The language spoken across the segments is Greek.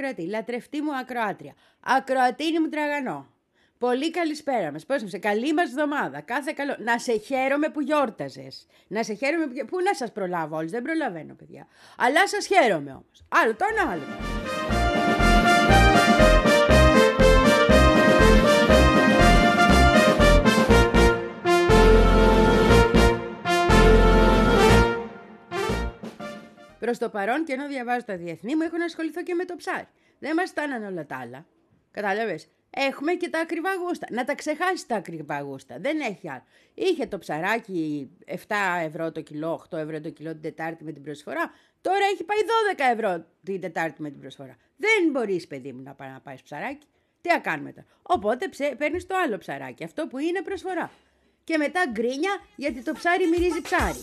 ακροατή, λατρευτή μου ακροάτρια, ακροατίνη μου τραγανό. Πολύ καλησπέρα μας. Πώς είσαι, καλή μας εβδομάδα. Κάθε καλό. Να σε χαίρομαι που γιόρταζες. Να σε χαίρομαι που... Πού να σας προλάβω όλους, δεν προλαβαίνω παιδιά. Αλλά σας χαίρομαι όμως. Άλλο το ένα άλλο. Προς το παρόν και ενώ διαβάζω τα διεθνή μου, έχω να ασχοληθώ και με το ψάρι. Δεν μα στάναν όλα τα άλλα. Κατάλαβες; Έχουμε και τα ακριβά γούστα. Να τα ξεχάσεις τα ακριβά γούστα. Δεν έχει άλλο. Είχε το ψαράκι 7 ευρώ το κιλό, 8 ευρώ το κιλό την Τετάρτη με την προσφορά. Τώρα έχει πάει 12 ευρώ την Τετάρτη με την προσφορά. Δεν μπορείς, παιδί μου, να πάει να πάει ψαράκι. Τι να κάνουμε τώρα; Οπότε παίρνεις το άλλο ψαράκι, αυτό που είναι προσφορά. Και μετά γκρίνια γιατί το ψάρι μυρίζει ψάρι.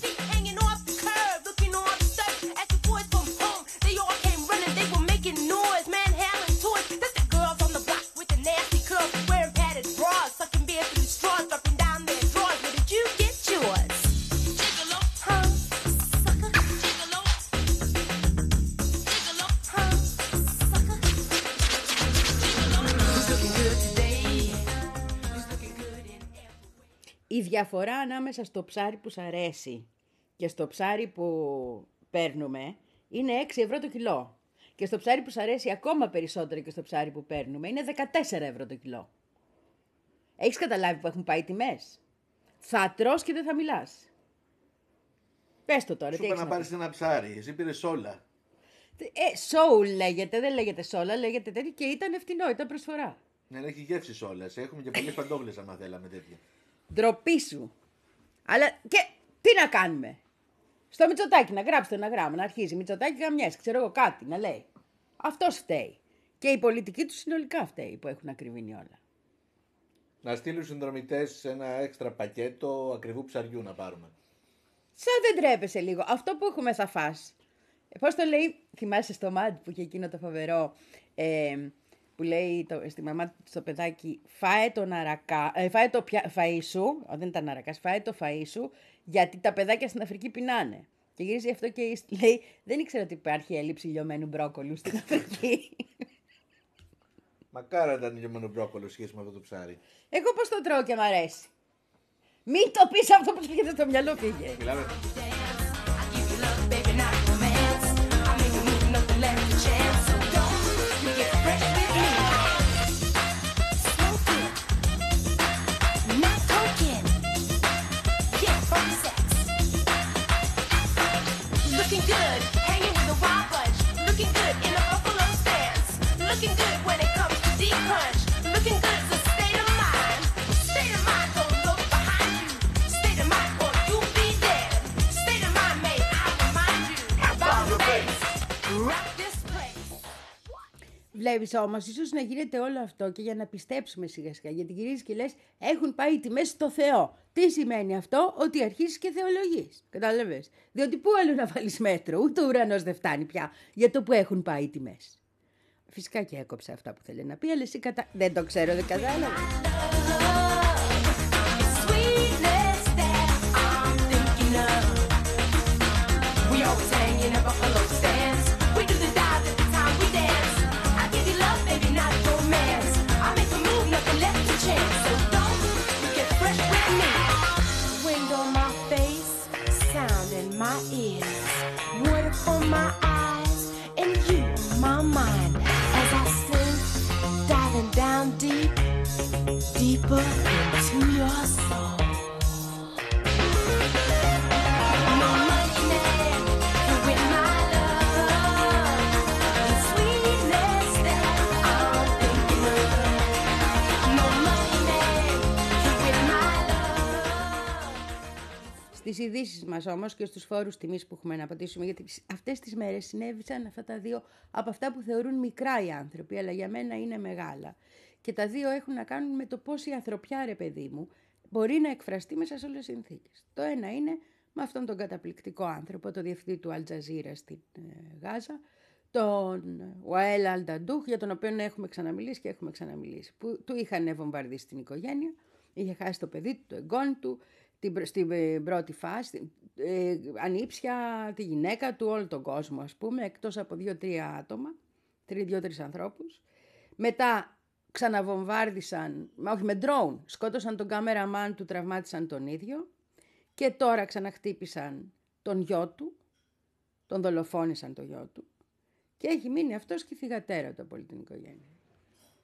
Η διαφορά ανάμεσα στο ψάρι που σ' αρέσει και στο ψάρι που παίρνουμε είναι 6 ευρώ το κιλό. Και στο ψάρι που σ' αρέσει ακόμα περισσότερο και στο ψάρι που παίρνουμε είναι 14 ευρώ το κιλό. Έχεις καταλάβει που έχουν πάει οι τιμές; Θα τρως και δεν θα μιλάς. Πες το τώρα. Σου είπα να πάρεις ένα ψάρι. Εσύ πήρες όλα. Ε, σόουλ λέγεται, δεν λέγεται σόλα, λέγεται τέτοιο και ήταν φτηνό, ήταν προσφορά. Ναι, έχει γεύση όλα. Έχουμε και πολλές παντόβλες άμα θέλαμε τέτοια. Ντροπή σου. Αλλά και τι να κάνουμε; Στο Μητσοτάκι να γράψει ένα γράμμα, να αρχίζει. Μητσοτάκι γαμιές, ξέρω εγώ κάτι να λέει. Αυτό φταίει. Και η πολιτική του συνολικά φταίει που έχουν ακριβήνει όλα. Να στείλουν συνδρομητές ένα έξτρα πακέτο ακριβού ψαριού να πάρουμε. Σαν δεν τρέπεσαι λίγο. Αυτό που έχουμε θα φας. Ε, Πώς το λέει, θυμάσαι στο μάτι που είχε εκείνο το φοβερό. Ε, που λέει το, στη μαμά στο παιδάκι φάε το, ναρακά, ε, φάε το πια, φαΐ σου, δεν ήταν ναρακάς, φάε το φαΐ σου, γιατί τα παιδάκια στην Αφρική πεινάνε. Και γυρίζει αυτό και λέει, δεν ήξερα ότι υπάρχει έλλειψη λιωμένου μπρόκολου στην Αφρική. Μακάρα ήταν λιωμένο μπρόκολο σχέση με αυτό το ψάρι. Εγώ πώς το τρώω και μ' αρέσει. Μην το πεις αυτό που σου στο μυαλό πήγε. Μιλάμε. Βλέπεις όμως, ίσως να γίνεται όλο αυτό και για να πιστέψουμε σιγά σιγά. Γιατί γυρίζεις και λες, έχουν πάει οι τιμές στο Θεό. Τι σημαίνει αυτό, ότι αρχίζεις και θεολογείς. Κατάλαβες; Διότι πού άλλο να βάλεις μέτρο, ούτε ο ουρανός δεν φτάνει πια για το που έχουν πάει οι τιμές. Φυσικά και έκοψε αυτά που θέλει να πει, αλλά εσύ κατα... δεν το ξέρω, δεν κατάλαβε. Στις ειδήσεις μας όμως και στους φόρους τιμής που έχουμε να πατήσουμε, γιατί αυτές τις μέρες συνέβησαν αυτά τα δύο από αυτά που θεωρούν μικρά οι άνθρωποι, αλλά για μένα είναι μεγάλα. Και τα δύο έχουν να κάνουν με το πώς η ανθρωπιά, ρε παιδί μου, μπορεί να εκφραστεί μέσα σε όλες τις συνθήκες. Το ένα είναι με αυτόν τον καταπληκτικό άνθρωπο, το διευθυντή του Αλτζαζίρα στην ε, Γάζα, τον Ουαέλ Αλνταντούχ, για τον οποίο έχουμε ξαναμιλήσει και έχουμε ξαναμιλήσει. Που του είχαν βομβαρδίσει την οικογένεια, είχε χάσει το παιδί του, το εγγόνι του, την, στην ε, πρώτη φάση, ε, ανήψια, τη γυναίκα του, όλο τον κόσμο ας πούμε, εκτός από δύο-τρία άτομα, δύο-τρεις ανθρώπους. Μετά ξαναβομβάρδισαν, μα όχι με ντρόουν, σκότωσαν τον κάμεραμάν του, τραυμάτισαν τον ίδιο. Και τώρα ξαναχτύπησαν τον γιο του, τον δολοφόνησαν τον γιο του. Και έχει μείνει αυτός και η θυγατέρα του από όλη την οικογένεια.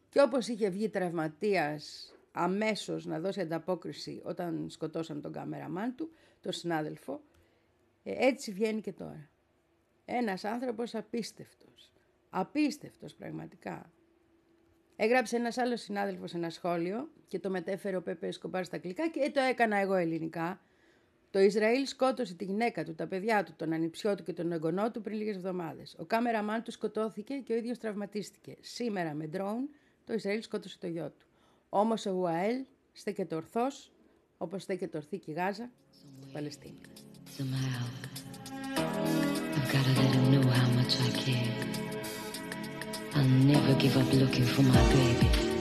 Και όπως είχε βγει τραυματίας αμέσως να δώσει ανταπόκριση όταν σκοτώσαν τον κάμεραμάν του, τον συνάδελφο, ε, έτσι βγαίνει και τώρα. Ένας άνθρωπος απίστευτος. Απίστευτος πραγματικά. Έγραψε ένας άλλος συνάδελφος ένα σχόλιο και το μετέφερε ο Πέπε Σκομπάρ στα αγγλικά και το έκανα εγώ ελληνικά. Το Ισραήλ σκότωσε τη γυναίκα του, τα παιδιά του, τον ανιψιό του και τον εγγονό του πριν λίγες εβδομάδες. Ο κάμεραμάν του σκοτώθηκε και ο ίδιος τραυματίστηκε. Σήμερα με ντρόουν το Ισραήλ σκότωσε το γιο του. Όμως ο Ουαέλ στέκεται ορθός, όπως στέκεται ορθή και η Γάζα στη Παλαιστίνη. Somehow, I've got to let him know how much I care. I'll never give up looking for my baby.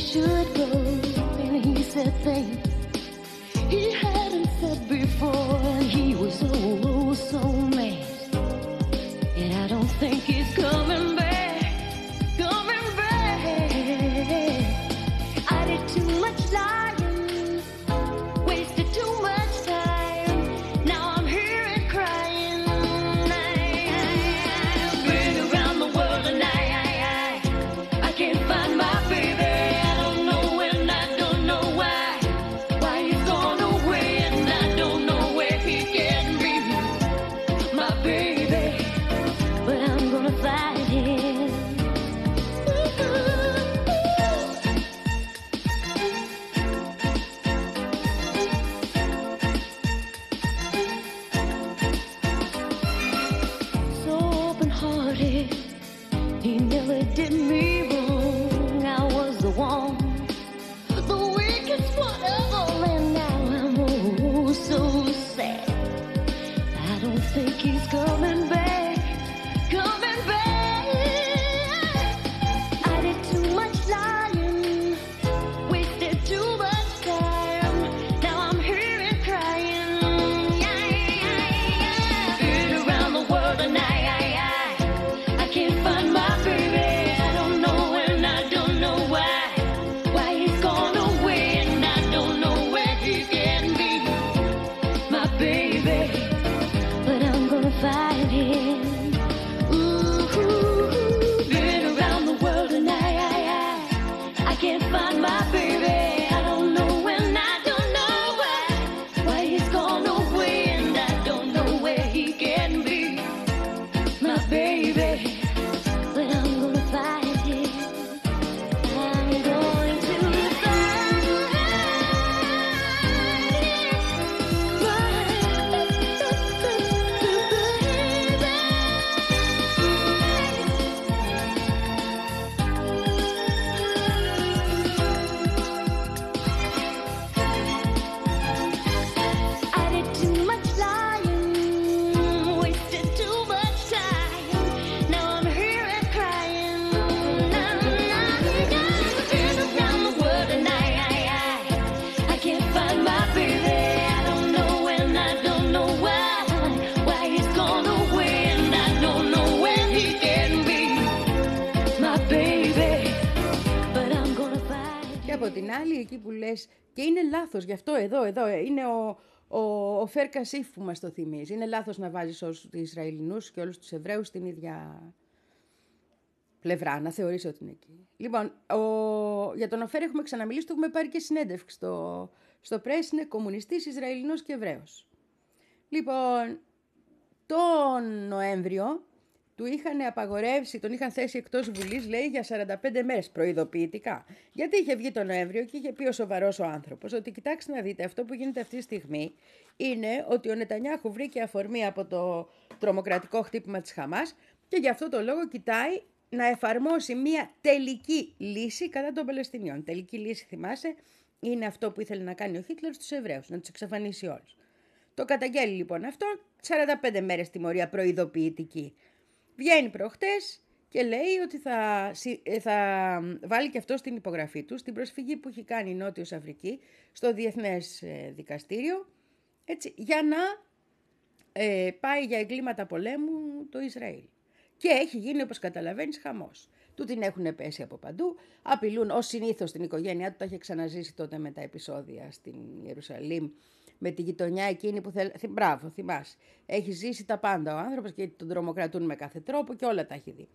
Should και είναι λάθος, γι' αυτό εδώ, εδώ, ε, είναι ο, ο, ο Φέρ Κασίφ που μας το θυμίζει. Είναι λάθος να βάζεις όλους τους Ισραηλινούς και όλους τους Εβραίους στην ίδια πλευρά, να θεωρείς ότι είναι εκεί. Λοιπόν, ο, για τον Οφέρ έχουμε ξαναμιλήσει, το έχουμε πάρει και συνέντευξη στο, στο πρέσ, είναι κομμουνιστής, Ισραηλινός και Εβραίος. Λοιπόν, τον Νοέμβριο του είχαν απαγορεύσει, τον είχαν θέσει εκτός Βουλής, λέει, για 45 μέρες προειδοποιητικά. Γιατί είχε βγει τον Νοέμβριο και είχε πει ο σοβαρός ο άνθρωπος ότι κοιτάξτε να δείτε, αυτό που γίνεται αυτή τη στιγμή είναι ότι ο Νετανιάχου βρήκε αφορμή από το τρομοκρατικό χτύπημα της Χαμάς και γι' αυτό το λόγο κοιτάει να εφαρμόσει μια τελική λύση κατά των Παλαιστινίων. Τελική λύση, θυμάσαι, είναι αυτό που ήθελε να κάνει ο Χίτλερ στους Εβραίους, να τους εξαφανίσει όλους. Το καταγγέλει λοιπόν αυτό, 45 μέρες τιμωρία προειδοποιητική. Βγαίνει προχτές και λέει ότι θα, ε, θα βάλει και αυτό στην υπογραφή του, στην προσφυγή που έχει κάνει η Νότιος Αφρική, στο Διεθνές ε, Δικαστήριο, έτσι, για να ε, πάει για εγκλήματα πολέμου το Ισραήλ. Και έχει γίνει, όπως καταλαβαίνεις, χαμός. Του την έχουν πέσει από παντού. Απειλούν ως συνήθως την οικογένειά του. Τα είχε ξαναζήσει τότε με τα επεισόδια στην Ιερουσαλήμ. Με τη γειτονιά εκείνη που θέλει. Μπράβο, θυμάσαι. Έχει ζήσει τα πάντα ο άνθρωπος και τον τρομοκρατούν με κάθε τρόπο και όλα τα έχει δει.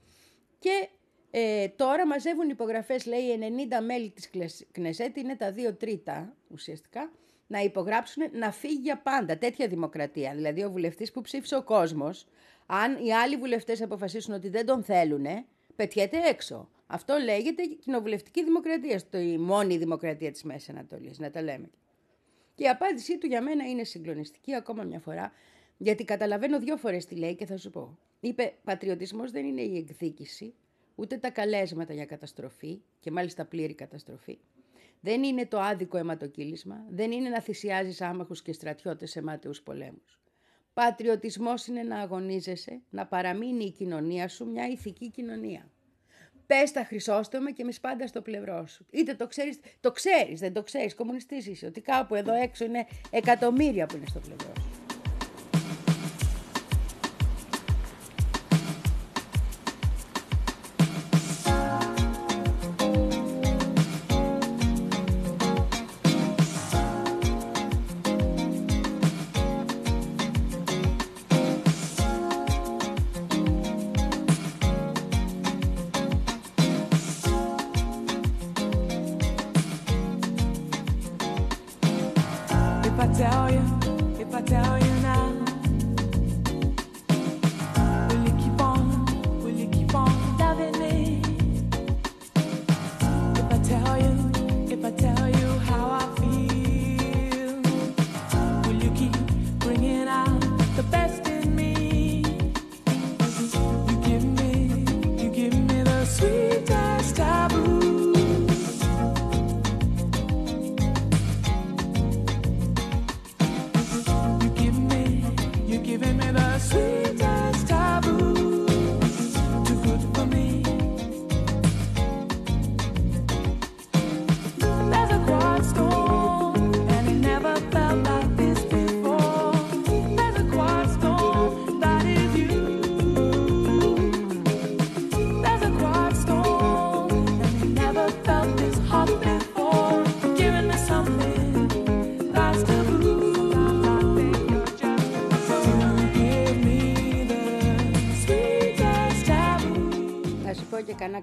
Και ε, τώρα μαζεύουν υπογραφές, λέει, 90 μέλη της Κνεσέτη, είναι τα δύο τρίτα ουσιαστικά, να υπογράψουν να φύγει για πάντα. Τέτοια δημοκρατία. Δηλαδή, ο βουλευτής που ψήφισε ο κόσμος, αν οι άλλοι βουλευτές αποφασίσουν ότι δεν τον θέλουν, πετιέται έξω. Αυτό λέγεται κοινοβουλευτική δημοκρατία, στο η μόνη δημοκρατία της Μέσης Ανατολής, να τα λέμε. Και η απάντησή του για μένα είναι συγκλονιστική ακόμα μια φορά, γιατί καταλαβαίνω δύο φορές τι λέει και θα σου πω. Είπε, πατριωτισμός δεν είναι η εκδίκηση, ούτε τα καλέσματα για καταστροφή, και μάλιστα πλήρη καταστροφή. Δεν είναι το άδικο αιματοκύλισμα, δεν είναι να θυσιάζεις άμαχους και στρατιώτες σε μάταιους πολέμους. Πατριωτισμός είναι να αγωνίζεσαι, να παραμείνει η κοινωνία σου μια ηθική κοινωνία. Πες τα Χρυσόστομε και εμεί πάντα στο πλευρό σου. Είτε το ξέρεις, το ξέρεις, δεν το ξέρεις, κομμουνιστής είσαι. Ότι κάπου εδώ έξω είναι εκατομμύρια που είναι στο πλευρό σου.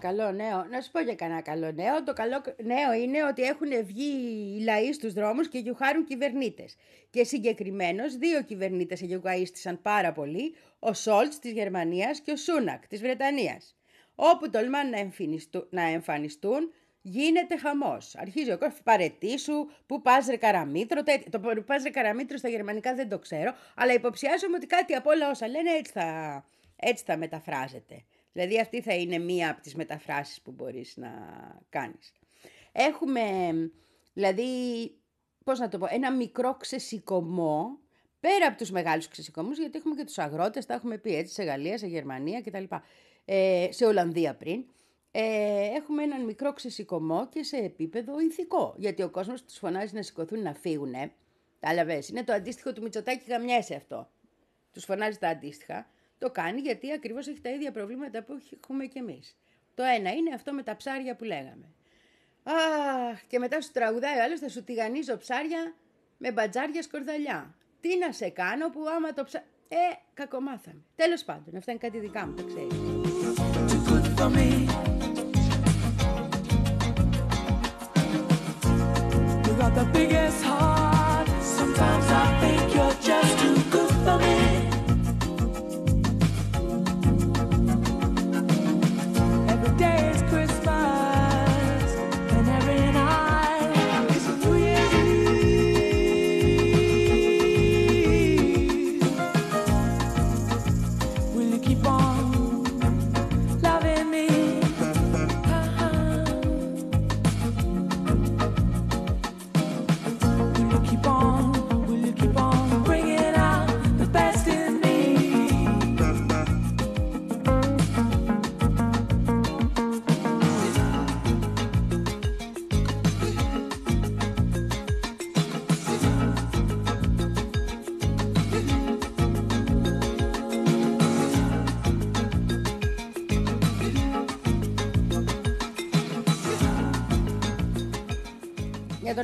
Καλό νέο. Να σου πω για κανένα καλό νέο. Το καλό νέο είναι ότι έχουν βγει οι λαοί στους δρόμους και γιουχάρουν κυβερνήτες. Και συγκεκριμένως δύο κυβερνήτες εγιουχαίστησαν πάρα πολύ. Ο Σόλτς της Γερμανίας και ο Σούνακ της Βρετανίας. Όπου τολμάν να, να εμφανιστούν, γίνεται χαμός. Αρχίζει ο κόσμος, παρετήσου, πού πας ρε καραμίτρο. Το που πας ρε καραμίτρο στα γερμανικά δεν το ξέρω, αλλά υποψιάζομαι ότι κάτι από όλα όσα λένε έτσι θα, έτσι θα μεταφράζεται. Δηλαδή αυτή θα είναι μία από τις μεταφράσεις που μπορείς να κάνεις. Έχουμε, δηλαδή, πώς να το πω, ένα μικρό ξεσηκωμό, πέρα από τους μεγάλους ξεσηκωμούς, γιατί έχουμε και τους αγρότες, τα έχουμε πει έτσι, σε Γαλλία, σε Γερμανία κτλ. Ε, σε Ολλανδία πριν. Ε, έχουμε έναν μικρό ξεσηκωμό και σε επίπεδο ηθικό. Γιατί ο κόσμος τους φωνάζει να σηκωθούν να φύγουν. Τα Είναι το αντίστοιχο του Μητσοτάκη γαμιέσαι αυτό. Τους φωνάζει τα αντίστοιχα. Το κάνει γιατί ακριβώς έχει τα ίδια προβλήματα που έχουμε κι εμείς. Το ένα είναι αυτό με τα ψάρια που λέγαμε. Αχ, και μετά σου τραγουδάει ο άλλος, θα σου τηγανίζω ψάρια με μπατζάρια σκορδαλιά. Τι να σε κάνω που άμα το ψάρι... Ε, κακομάθαμε. Τέλος πάντων, αυτά είναι κάτι δικά μου, το ξέρεις.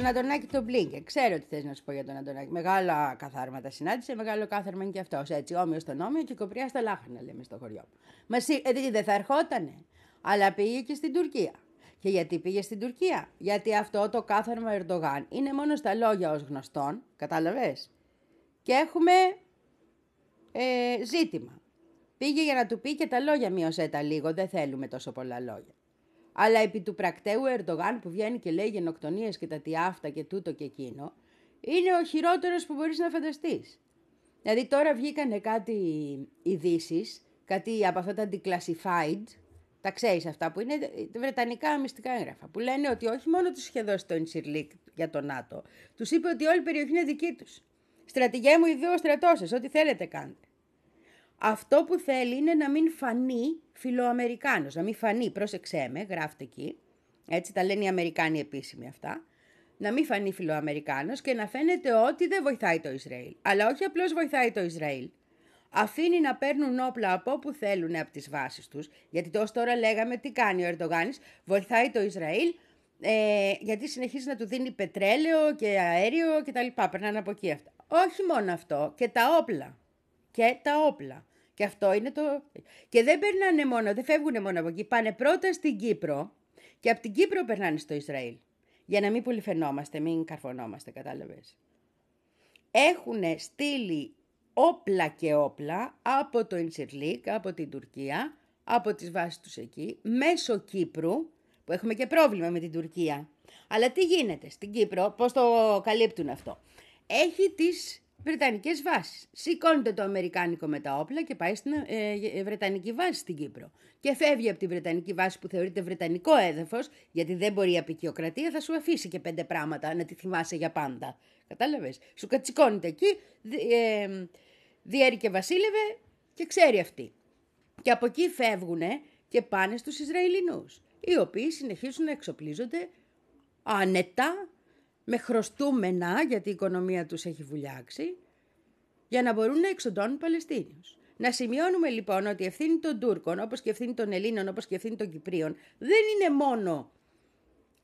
Τον Αντωνάκη τον Μπλίνκε. Ξέρω τι θες να σου πω για τον Αντωνάκη. Μεγάλα καθάρματα συνάντησε, μεγάλο κάθαρμα είναι και αυτός. Έτσι, όμοιο στον όμοιο και κοπριά στα λάχανα, λέμε στο χωριό μου. Μα ε, δεν θα ερχότανε. Αλλά πήγε και στην Τουρκία. Και γιατί πήγε στην Τουρκία; Γιατί αυτό το κάθαρμα Ερντογάν είναι μόνο στα λόγια ως γνωστόν. Κατάλαβες; Και έχουμε ε, ζήτημα. Πήγε για να του πει και τα λόγια μείωσέ τα λίγο, δεν θέλουμε τόσο πολλά λόγια. Αλλά επί του πρακτέου Ερντογάν που βγαίνει και λέει γενοκτονίες και τα τι αυτά και τούτο και εκείνο, είναι ο χειρότερος που μπορείς να φανταστείς. Δηλαδή τώρα βγήκανε κάτι ειδήσεις, κάτι από αυτά τα declassified, τα ξέρεις αυτά που είναι βρετανικά μυστικά έγγραφα, που λένε ότι όχι μόνο τους είχε δώσει το Ινσυρλίκ για το ΝΑΤΟ, τους είπε ότι όλη η περιοχή είναι δική τους. Στρατηγέ μου, ιδίω στρατός ό,τι θέλετε κάντε. Αυτό που θέλει είναι να μην φανεί φιλοαμερικάνος, να μην φανεί, πρόσεξέ με, γράφτε εκεί, έτσι τα λένε οι Αμερικάνοι επίσημοι αυτά, να μην φανεί φιλοαμερικάνος και να φαίνεται ότι δεν βοηθάει το Ισραήλ. Αλλά όχι απλώς βοηθάει το Ισραήλ. Αφήνει να παίρνουν όπλα από όπου θέλουν από τις βάσεις τους, γιατί τόσο τώρα λέγαμε τι κάνει ο Ερντογάνης, βοηθάει το Ισραήλ, ε, γιατί συνεχίζει να του δίνει πετρέλαιο και αέριο και τα λοιπά, περνάνε από εκεί αυτά. Όχι μόνο αυτό, και τα όπλα. Και τα όπλα. Και αυτό είναι το... Και δεν περνάνε μόνο, δεν φεύγουν μόνο από εκεί. Πάνε πρώτα στην Κύπρο και από την Κύπρο περνάνε στο Ισραήλ. Για να μην πολυφαινόμαστε, μην καρφωνόμαστε, κατάλαβες. Έχουν στείλει όπλα και όπλα από το Ινσερλίκ, από την Τουρκία, από τις βάσεις τους εκεί, μέσω Κύπρου, που έχουμε και πρόβλημα με την Τουρκία. Αλλά τι γίνεται στην Κύπρο, πώς το καλύπτουν αυτό. Έχει τις Βρετανικές βάσεις. Σηκώνεται το Αμερικάνικο με τα όπλα και πάει στην ε, ε, Βρετανική βάση στην Κύπρο. Και φεύγει από τη Βρετανική βάση που θεωρείται Βρετανικό έδαφος, γιατί δεν μπορεί η απεικιοκρατία, θα σου αφήσει και πέντε πράγματα να τη θυμάσαι για πάντα. Κατάλαβες; Σου κατσικώνεται εκεί, ε, διέρη και βασίλευε και ξέρει αυτή. Και από εκεί φεύγουν και πάνε στους Ισραηλινούς, οι οποίοι συνεχίζουν να εξοπλίζονται άνετα με χρωστούμενα, γιατί η οικονομία τους έχει βουλιάξει, για να μπορούν να εξοντώνουν Παλαιστίνιους. Να σημειώνουμε λοιπόν ότι η ευθύνη των Τούρκων, όπως και η ευθύνη των Ελλήνων, όπως και η ευθύνη των Κυπρίων, δεν είναι μόνο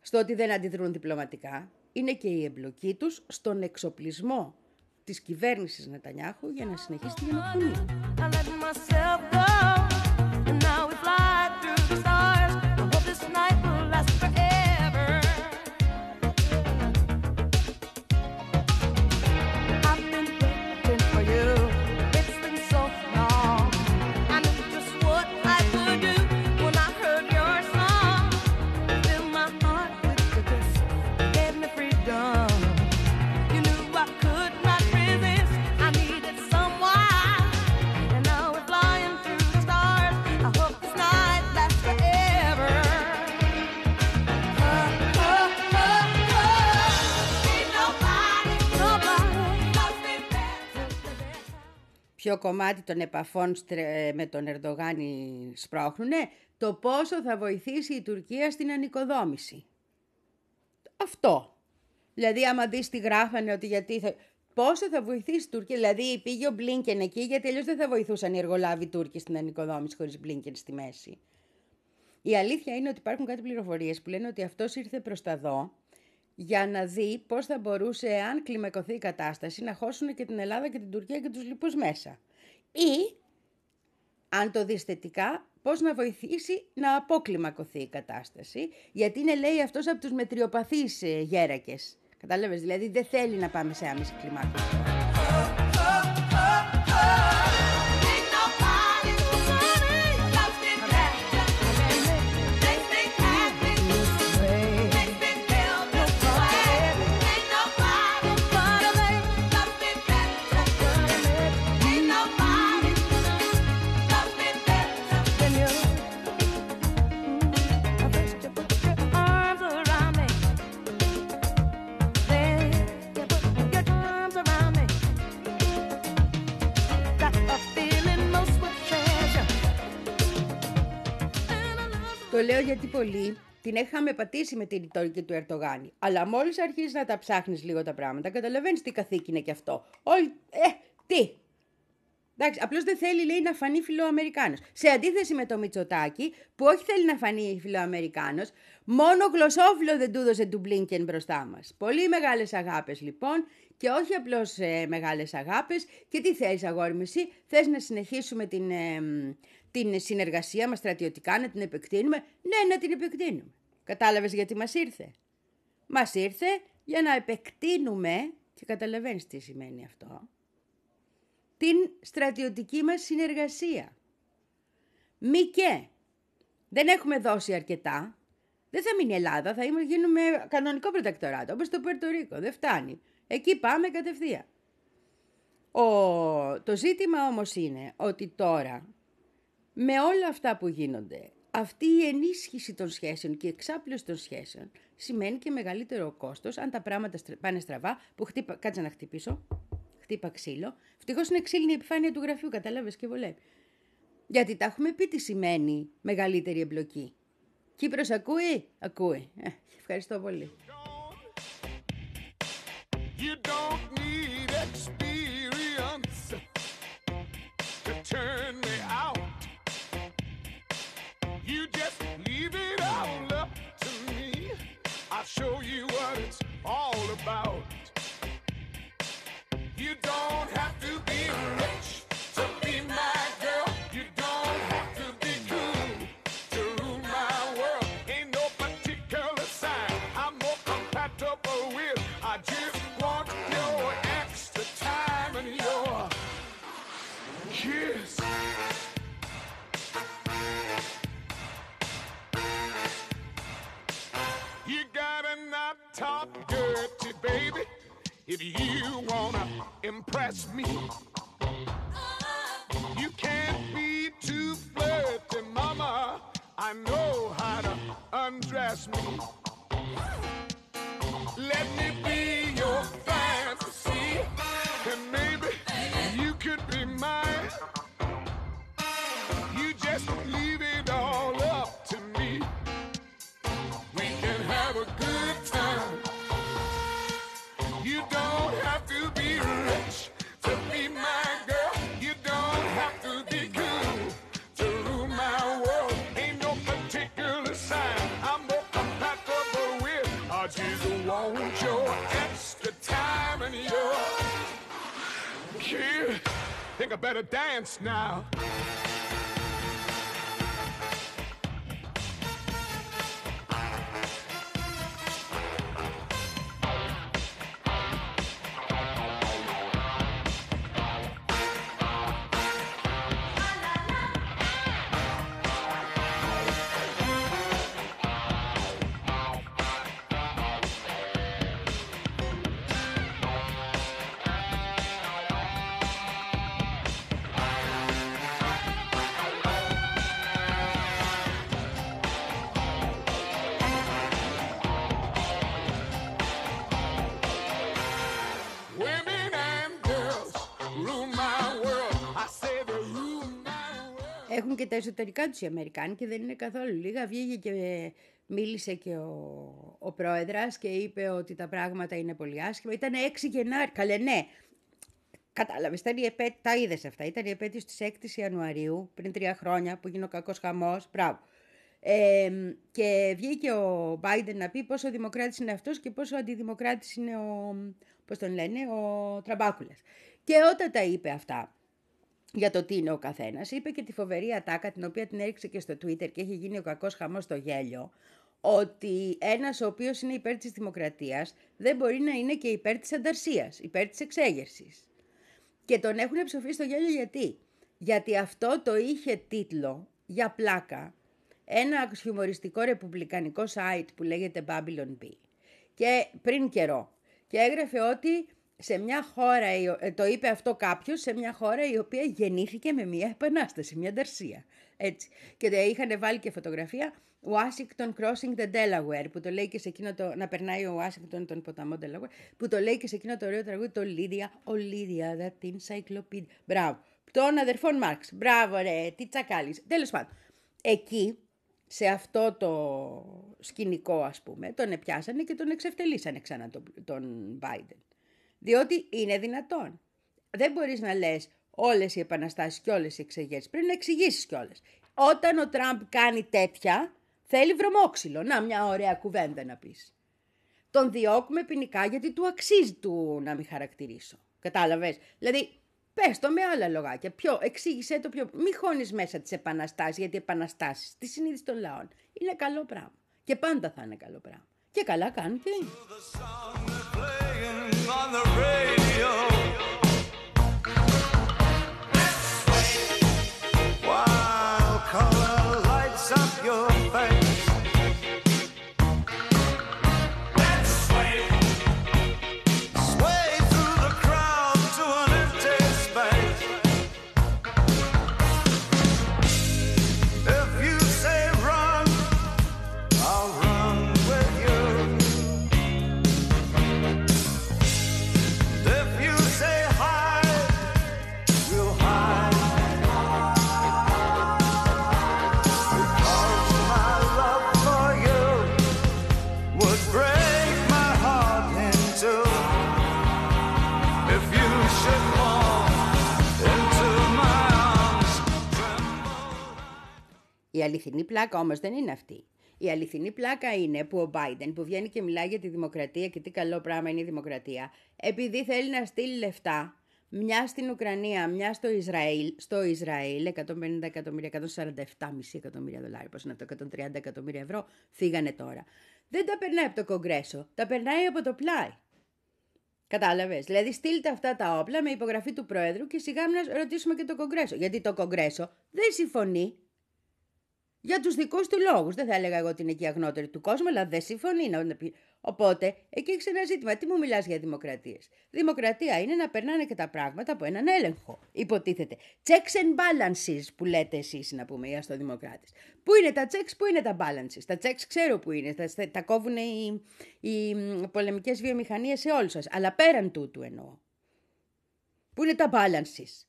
στο ότι δεν αντιδρούν διπλωματικά, είναι και η εμπλοκή τους στον εξοπλισμό της κυβέρνησης Νετανιάχου για να συνεχίσει τη γενοκτονία. Ποιο κομμάτι των επαφών με τον Ερντογάνη σπρώχνουνε, το πόσο θα βοηθήσει η Τουρκία στην ανοικοδόμηση. Αυτό. Δηλαδή, άμα δεις τι γράφανε ότι γιατί θα... Πόσο θα βοηθήσει η Τουρκία, δηλαδή πήγε ο Μπλίνκεν εκεί, γιατί αλλιώς δεν θα βοηθούσαν οι εργολάβοι Τούρκοι στην ανοικοδόμηση χωρίς Μπλίνκεν στη μέση. Η αλήθεια είναι ότι υπάρχουν κάτι πληροφορίες που λένε ότι αυτός ήρθε προς τα δω για να δει πώς θα μπορούσε, αν κλιμακωθεί η κατάσταση, να χώσουν και την Ελλάδα και την Τουρκία και τους λοιπούς μέσα. Ή, αν το δεις θετικά, πώς να βοηθήσει να αποκλιμακωθεί η κατάσταση, γιατί είναι, λέει, αυτός από τους μετριοπαθείς ε, γέρακες. Κατάλαβες, δηλαδή δεν θέλει να πάμε σε άμεση κλιμάκωση. Το λέω γιατί πολλοί την είχαμε πατήσει με την ρητορική του Ερτογάνη. Αλλά μόλις αρχίζεις να τα ψάχνεις λίγο τα πράγματα, καταλαβαίνεις τι καθήκη είναι και αυτό. Όλοι. Ε, τι! Εντάξει, απλώς δεν θέλει, λέει, να φανεί φιλοαμερικάνος. Σε αντίθεση με το Μητσοτάκι, που όχι θέλει να φανεί φιλοαμερικάνος, μόνο γλωσσόφιλο δεν του έδωσε του Μπλίνκεν μπροστά μας. Πολύ μεγάλες αγάπες λοιπόν, και όχι απλώς ε, μεγάλες αγάπες. Και τι θέλει, αγόρι μου, εσύ, θες να συνεχίσουμε την, ε, την συνεργασία μας στρατιωτικά, να την επεκτείνουμε. Ναι, να την επεκτείνουμε. Κατάλαβες γιατί μας ήρθε; Μας ήρθε για να επεκτείνουμε, και καταλαβαίνεις τι σημαίνει αυτό, την στρατιωτική μας συνεργασία. Μη και. Δεν έχουμε δώσει αρκετά. Δεν θα μείνει η Ελλάδα, θα γίνουμε κανονικό προτεκτοράτο, όπως το Πορτορίκο. Δεν φτάνει. Εκεί πάμε κατευθείαν. Ο... Το ζήτημα όμως είναι ότι τώρα, με όλα αυτά που γίνονται, αυτή η ενίσχυση των σχέσεων και η εξάπλωση των σχέσεων σημαίνει και μεγαλύτερο κόστος αν τα πράγματα πάνε στραβά, που χτύπα... κάτσε να χτυπήσω, χτύπα ξύλο. Ευτυχώς είναι ξύλινη η επιφάνεια του γραφείου, κατάλαβες και βολεύει. Γιατί τα έχουμε πει τι σημαίνει μεγαλύτερη εμπλοκή. Κύπρος ακούει, ακούει. Ε, ευχαριστώ πολύ. You don't need experience to turn show you what it's all about. You don't have if you wanna impress me. You can't be too flirty, mama. I know better dance now. Εσωτερικά τους οι Αμερικάνοι και δεν είναι καθόλου λίγα. Βγήκε και μίλησε και ο, ο πρόεδρας και είπε ότι τα πράγματα είναι πολύ άσχημα. Ήταν 6 Γενάρη. Καλέ, ναι. Κατάλαβες, ήταν η επέ... τα είδες αυτά. Ήταν η επέτειος της 6η Ιανουαρίου, πριν τρία χρόνια, που έγινε ο κακός χαμός. Μπράβο. Ε, και βγήκε ο Biden να πει πόσο δημοκράτης είναι αυτός και πόσο αντιδημοκράτης είναι ο, πώς τον λένε, ο Τραμπάκουλας. Και όταν τα είπε αυτά, για το τι είναι ο καθένας, είπε και τη φοβερή ατάκα, την οποία την έριξε και στο Twitter και έχει γίνει ο κακός χαμός στο γέλιο, ότι ένας ο οποίος είναι υπέρ της δημοκρατίας δεν μπορεί να είναι και υπέρ της ανταρσίας, υπέρ της εξέγερσης. Και τον έχουν ψοφήσει στο γέλιο γιατί; Γιατί αυτό το είχε τίτλο για πλάκα ένα χιουμοριστικό ρεπουμπλικανικό site που λέγεται Babylon Bee. Και πριν καιρό. Και έγραφε ότι σε μια χώρα, ε, το είπε αυτό κάποιος, σε μια χώρα η οποία γεννήθηκε με μια επανάσταση, μια ανταρσία. Έτσι. Και είχαν βάλει και φωτογραφία Washington Crossing the Delaware, που το λέει και σε εκείνο το, να περνάει ο Washington τον ποταμό Delaware, που το λέει και σε εκείνο το ωραίο τραγούδι, το Lydia, ο Lydia, that encyclopedia. Μπράβο. Τον αδερφόν Μάρξ. Μπράβο ρε, τι τσακάλεις. Τέλος πάντων. Εκεί, σε αυτό το σκηνικό ας πούμε, τον επιάσανε και τον εξευτελίσανε ξανά τον, τον Biden. Διότι είναι δυνατόν. Δεν μπορείς να λες όλες οι επαναστάσεις και όλες οι εξεγέρσεις. Πρέπει να εξηγήσεις κιόλας. Όταν ο Τραμπ κάνει τέτοια, θέλει βρωμόξυλο. Να, μια ωραία κουβέντα να πεις. Τον διώκουμε ποινικά γιατί του αξίζει του να μην χαρακτηρίσω. Κατάλαβες; Δηλαδή, πες το με άλλα λογάκια. Πιο, εξήγησε το πιο. Μη χώνεις μέσα τις επαναστάσεις, γιατί οι επαναστάσεις, τη συνείδηση των λαών, είναι καλό πράγμα. Και πάντα θα είναι καλό πράγμα. Και καλά κάνουν και αληθινή πλάκα όμως δεν είναι αυτή. Η αληθινή πλάκα είναι που ο Biden που βγαίνει και μιλάει για τη δημοκρατία και τι καλό πράγμα είναι η δημοκρατία, επειδή θέλει να στείλει λεφτά μια στην Ουκρανία, μια στο Ισραήλ, στο Ισραήλ, 150 εκατομμύρια, 147,5 εκατομμύρια δολάρια, πώς είναι αυτό, 130 εκατομμύρια ευρώ, φύγανε τώρα. Δεν τα περνάει από το Κογκρέσο, τα περνάει από το πλάι. Κατάλαβες; Δηλαδή, στείλτε αυτά τα όπλα με υπογραφή του Πρόεδρου και σιγά να ρωτήσουμε και το Κογκρέσο. Γιατί το Κογκρέσο δεν συμφωνεί για τους δικούς του λόγους. Δεν θα έλεγα εγώ ότι είναι και η αγνότερη του κόσμου, αλλά δεν συμφωνεί να πει. Οπότε, εκεί έχει ένα ζήτημα. Τι μου μιλάς για δημοκρατίες; Δημοκρατία είναι να περνάνε και τα πράγματα από έναν έλεγχο. Υποτίθεται. Checks and balances που λέτε εσείς να πούμε οι αστοδημοκράτες. Πού είναι τα checks, πού είναι τα balances; Τα checks ξέρω που είναι. Τα, τα κόβουν οι, οι πολεμικές βιομηχανίες σε όλους σας. Αλλά πέραν τούτου εννοώ. Πού είναι τα balances;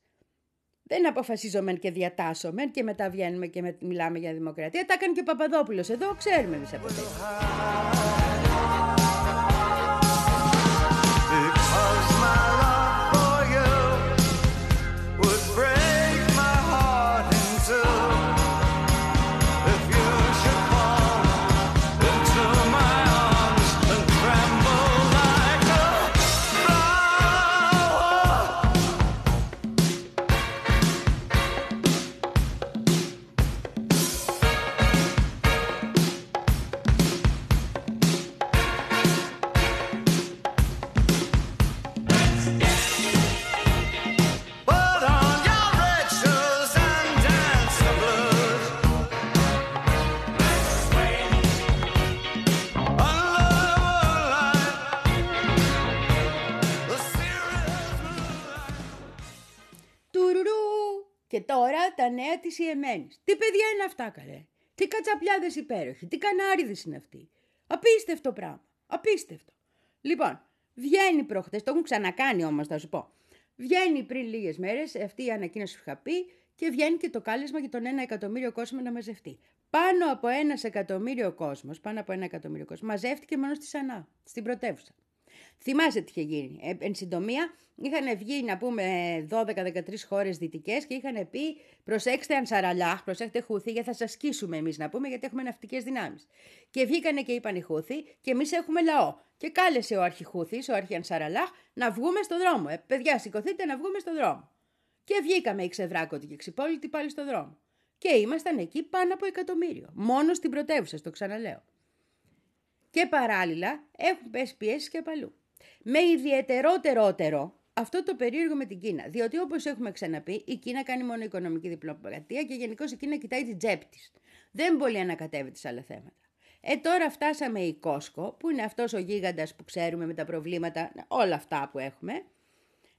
Δεν αποφασίζομαι και διατάσσομαι και μετά βγαίνουμε και μιλάμε για δημοκρατία. Τα έκανε και ο Παπαδόπουλος εδώ, ξέρουμε εμείς από τα νέα της Ιεμένης. Τι παιδιά είναι αυτά καλέ. Τι κατσαπλιάδες υπέροχοι. Τι κανάριδες είναι αυτοί. Απίστευτο πράγμα. Απίστευτο. Λοιπόν, βγαίνει προχτές, το έχουν ξανακάνει όμως θα σου πω. Βγαίνει πριν λίγες μέρες αυτή η ανακοίνωση που είχα πει και βγαίνει και το κάλεσμα για τον ένα εκατομμύριο κόσμο να μαζευτεί. Πάνω από ένας εκατομμύριο κόσμος, πάνω από ένα εκατομμύριο κόσμος, μαζεύτηκε μόνο στη Σανά, στην πρωτεύουσα. Θυμάσαι τι είχε γίνει. Ε, εν συντομία, είχαν βγει να πούμε 12-13 χώρες δυτικές και είχαν πει προσέξτε Ανσαραλάχ, προσέξτε Χούθη, γιατί θα σας σκίσουμε εμείς να πούμε, γιατί έχουμε ναυτικές δυνάμεις. Και βγήκανε και είπαν οι Χούθη, και εμείς έχουμε λαό. Και κάλεσε ο Αρχιχούθης, ο Αρχιανσαραλάχ, να βγούμε στο δρόμο. Ε, παιδιά, σηκωθείτε να βγούμε στο δρόμο. Και βγήκαμε οι ξεβράκωτοι και ξυπόλοιτοι πάλι στο δρόμο. Και ήμασταν εκεί πάνω από εκατομμύριο. Μόνο στην πρωτεύουσα, το ξαναλέω. Και παράλληλα έχουν πέσει πιέσεις και παλού με ιδιαιτερότερότερο αυτό το περίεργο με την Κίνα. Διότι όπως έχουμε ξαναπεί, η Κίνα κάνει μόνο οικονομική διπλωματία και γενικώς η Κίνα κοιτάει την τσέπη της. Δεν πολύ ανακατεύεται σε άλλα θέματα. Ε, τώρα φτάσαμε η Κόσκο, που είναι αυτός ο γίγαντας που ξέρουμε με τα προβλήματα, όλα αυτά που έχουμε,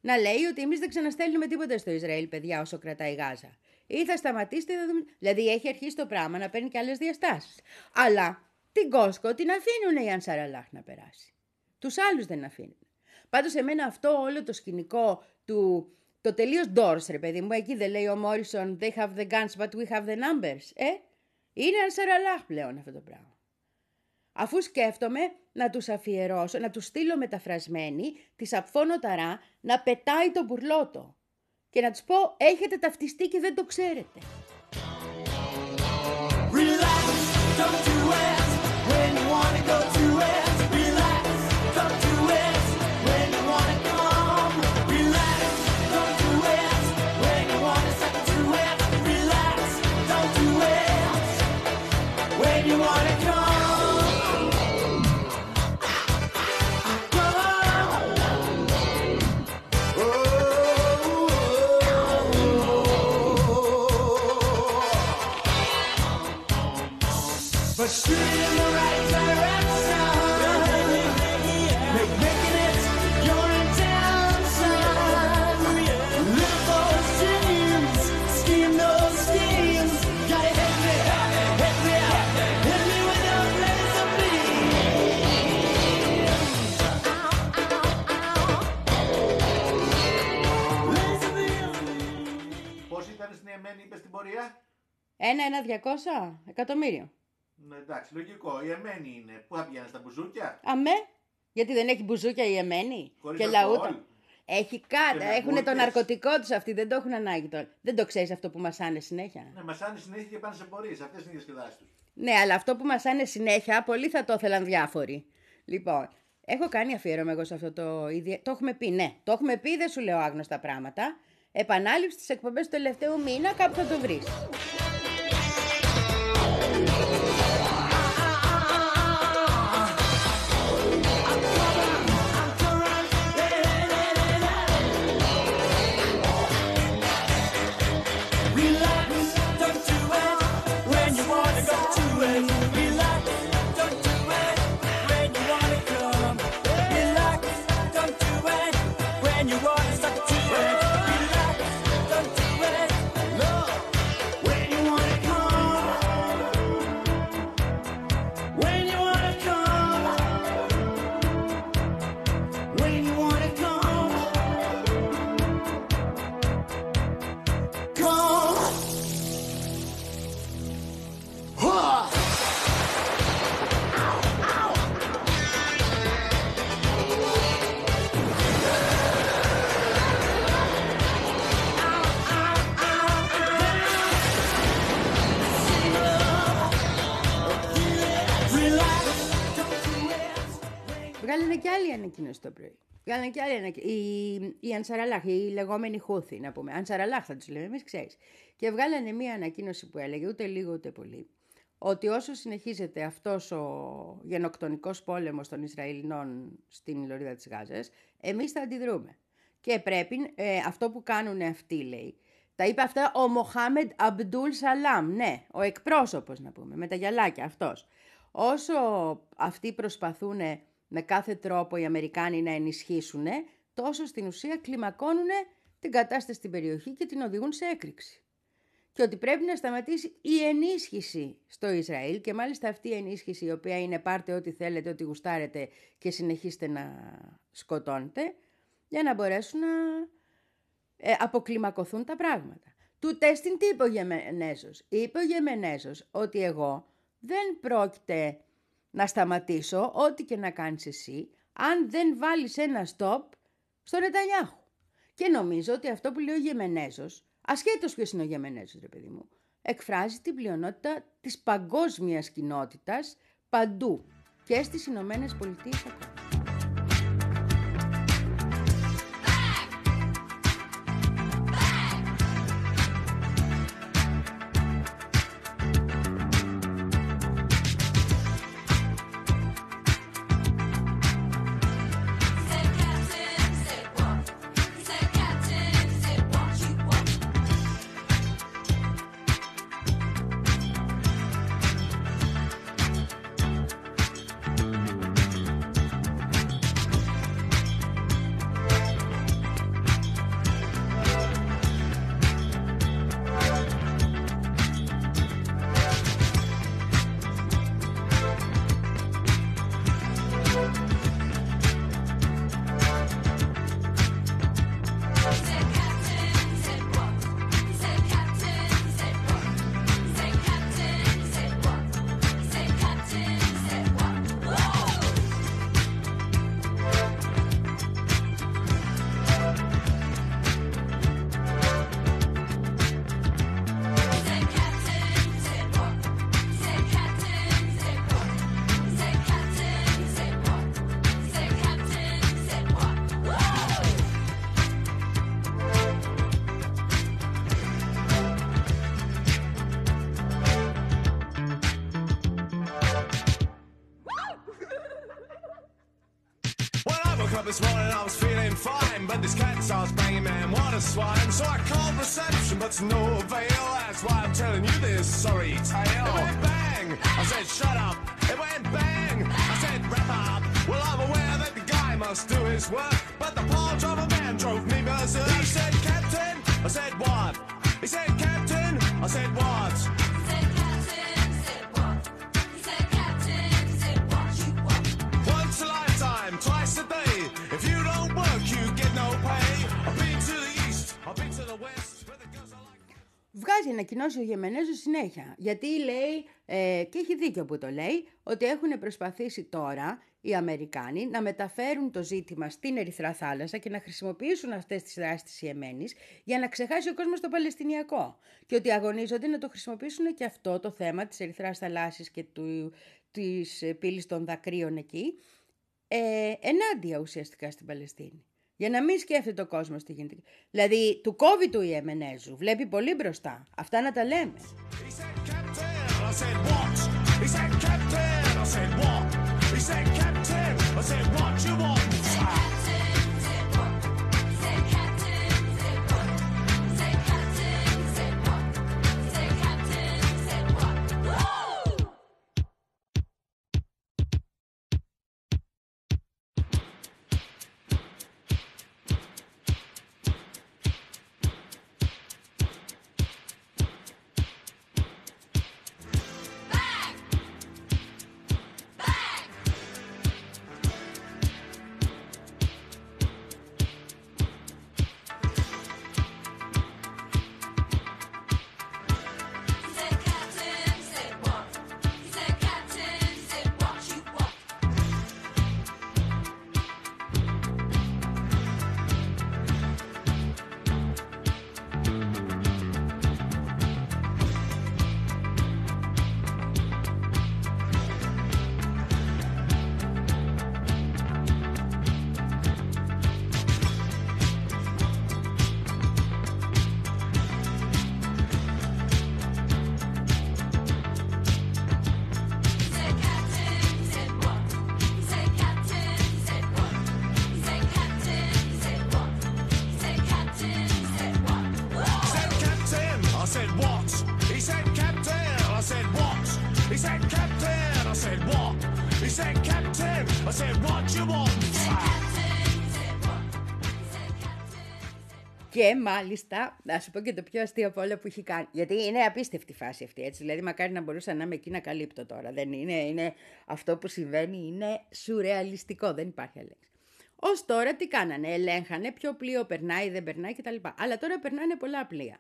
να λέει ότι εμείς δεν ξαναστέλνουμε τίποτα στο Ισραήλ, παιδιά, όσο κρατάει η Γάζα. Ή θα σταματήσετε, θα δούμε. Δηλαδή έχει αρχίσει το πράγμα να παίρνει και άλλες διαστάσεις. Αλλά την Κόσκο την αφήνουν οι Ανσαραλάχ να περάσει. Τους άλλους δεν αφήνουν. Πάντως εμένα αυτό όλο το σκηνικό του... Το τελείως doors, ρε παιδί μου, εκεί δεν λέει ο Μόρισον they have the guns but we have the numbers. Ε, είναι ανσαραλάχ πλέον αυτό το πράγμα. Αφού σκέφτομαι να τους αφιερώσω, να τους στείλω μεταφρασμένη τη Σαπφόνο Ταρά να πετάει το μπουρλότο. και να τους πω έχετε ταυτιστεί και δεν το ξέρετε. Relax, don't do πορεία. Ένα, ένα, διακόσα εκατομμύριο. Ναι, εντάξει, λογικό. Η Εμένη είναι. Πού θα πηγαίνεις στα μπουζούκια; Αμέ, γιατί δεν έχει μπουζούκια η Εμένη; Χωρίς και αλκοόλ. λαούτα. Έχει κάτι, Και με έχουν το κούρτες. ναρκωτικό τους αυτοί, δεν το έχουν ανάγκη τώρα. Δεν το ξέρεις αυτό που μασάνε συνέχεια. Ναι, μας αν συνέχεια και πάνε σε πορείε. Αυτές είναι οι διασκεδάσει τους. Ναι, αλλά αυτό που μασάνε συνέχεια, πολλοί θα το ήθελαν διάφοροι. Λοιπόν, έχω κάνει αφιέρωμα εγώ σε αυτό το ίδιο. Το έχουμε πει, ναι. Το έχουμε πει, δεν σου λέω άγνωστα πράγματα. Επανάληψη στις εκπομπές του τελευταίου μήνα, κάπου θα το βρεις. Και άλλη ανακοίνωση το πρωί. Βγάλανε και άλλη ανακοίνωση. Η, η Ανσαραλάχ, η λεγόμενη Χούθη, να πούμε. Ανσαραλάχ θα τους λέμε, εμείς ξέρεις. Και βγάλανε μία ανακοίνωση που έλεγε ούτε λίγο ούτε πολύ. Ότι όσο συνεχίζεται αυτός ο γενοκτονικός πόλεμος των Ισραηλινών στην Λωρίδα της Γάζας, εμείς θα αντιδρούμε. Και πρέπει, ε, αυτό που κάνουν αυτοί λέει, τα είπε αυτά ο Μοχάμεντ Αμπντούλ Σαλάμ, ναι, ο εκπρόσωπος να πούμε, με τα γυαλάκια αυτός. Όσο αυτοί προσπαθούν με κάθε τρόπο οι Αμερικάνοι να ενισχύσουν, τόσο στην ουσία κλιμακώνουν την κατάσταση στην περιοχή και την οδηγούν σε έκρηξη. Και ότι πρέπει να σταματήσει η ενίσχυση στο Ισραήλ και μάλιστα αυτή η ενίσχυση η οποία είναι πάρτε ό,τι θέλετε, ό,τι γουστάρετε και συνεχίστε να σκοτώνετε για να μπορέσουν να ε, αποκλιμακωθούν τα πράγματα. Του τέστην τι είπε ο Γεμενέζος; Είπε ο Γεμενέζος ότι εγώ δεν πρόκειται να σταματήσω ό,τι και να κάνεις εσύ αν δεν βάλεις ένα stop στο Νετανιάχου. Και νομίζω ότι αυτό που λέει ο Γεμενέζος, ασχέτως ποιος είναι ο Γεμενέζος ρε παιδί μου, εκφράζει την πλειονότητα της παγκόσμιας κοινότητας παντού και στις Ηνωμένες Πολιτείες ακόμα. Ο Γεμενέζος συνέχεια. Γιατί λέει, ε, και έχει δίκιο που το λέει, ότι έχουν προσπαθήσει τώρα οι Αμερικάνοι να μεταφέρουν το ζήτημα στην Ερυθρά Θάλασσα και να χρησιμοποιήσουν αυτές τις δράσεις της Ιεμένης για να ξεχάσει ο κόσμος το Παλαιστινιακό. Και ότι αγωνίζονται να το χρησιμοποιήσουν και αυτό το θέμα της Ερυθράς Θαλάσσης και του, της ε, πύλης των δακρύων εκεί, ε, ενάντια ουσιαστικά στην Παλαιστίνη. Για να μην σκέφτεται ο κόσμος τι γίνεται. Δηλαδή, του κόβει του Ιεμενέζου. Βλέπει πολύ μπροστά. Αυτά να τα λέμε. He said, Και μάλιστα, να σου πω και το πιο αστείο από όλα που έχει κάνει. Γιατί είναι απίστευτη η φάση αυτή, έτσι. Δηλαδή, μακάρι να μπορούσα να είμαι εκεί να καλύπτω τώρα. Δεν είναι, είναι αυτό που συμβαίνει, είναι σουρεαλιστικό. Δεν υπάρχει άλλη λέξη. Ω τώρα τι κάνανε, ελέγχανε ποιο πλοίο περνάει, δεν περνάει κτλ. Αλλά τώρα περνάνε πολλά πλοία.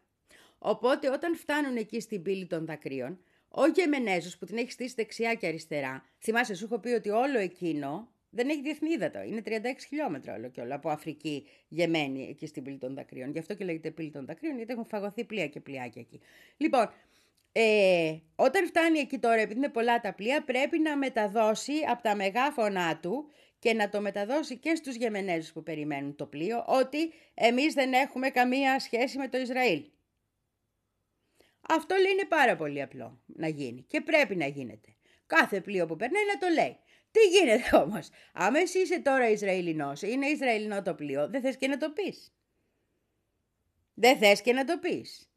Οπότε όταν φτάνουν εκεί στην πύλη των δακρύων, ο Γεμενέζος που την έχει στήσει δεξιά και αριστερά, θυμάσαι, σου έχω πει ότι όλο εκείνο δεν έχει διεθνή ύδατο. Είναι 36 χιλιόμετρα όλο και όλο από Αφρική γεμένη εκεί στην πύλη των δακρύων. Γι' αυτό και λέγεται πύλη των δακρύων, γιατί έχουν φαγωθεί πλοία και πλοιάκια εκεί. Λοιπόν, ε, όταν φτάνει εκεί τώρα, επειδή είναι πολλά τα πλοία, πρέπει να μεταδώσει από τα μεγάφωνά του και να το μεταδώσει και στους Γεμενέζους που περιμένουν το πλοίο, ότι εμείς δεν έχουμε καμία σχέση με το Ισραήλ. Αυτό λέει είναι πάρα πολύ απλό να γίνει και πρέπει να γίνεται. Κάθε πλοίο που περνάει να το λέει. Τι γίνεται όμως, άμα εσύ είσαι τώρα Ισραηλινός, είναι Ισραηλινό το πλοίο, δεν θες και να το πεις. Δεν θες και να το πεις.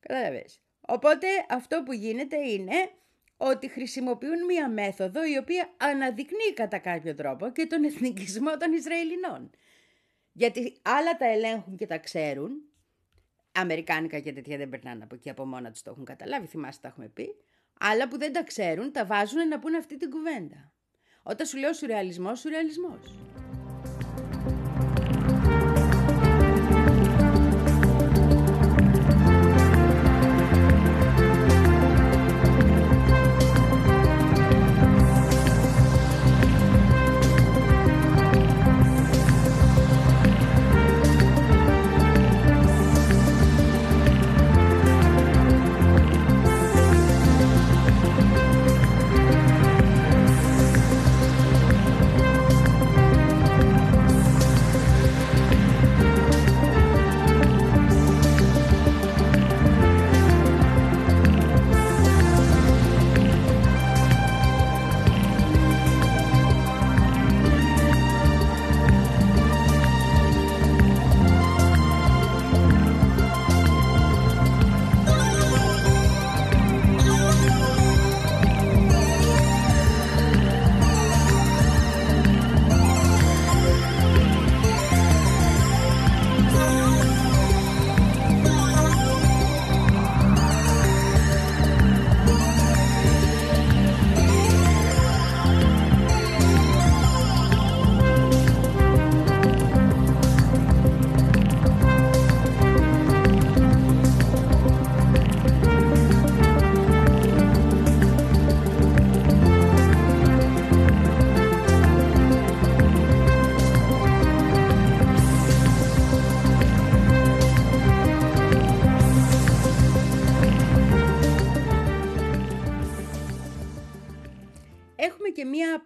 Κατάλαβες. Οπότε αυτό που γίνεται είναι ότι χρησιμοποιούν μία μέθοδο η οποία αναδεικνύει κατά κάποιο τρόπο και τον εθνικισμό των Ισραηλινών. Γιατί άλλα τα ελέγχουν και τα ξέρουν, Αμερικάνικα και τέτοια δεν περνάνε από εκεί από μόνα τους το έχουν καταλάβει, θυμάστε τα έχουμε πει. Άλλα που δεν τα ξέρουν τα βάζουν να πούν αυτή την κουβέντα. Όταν σου λέω σουρεαλισμός, σουρεαλισμός.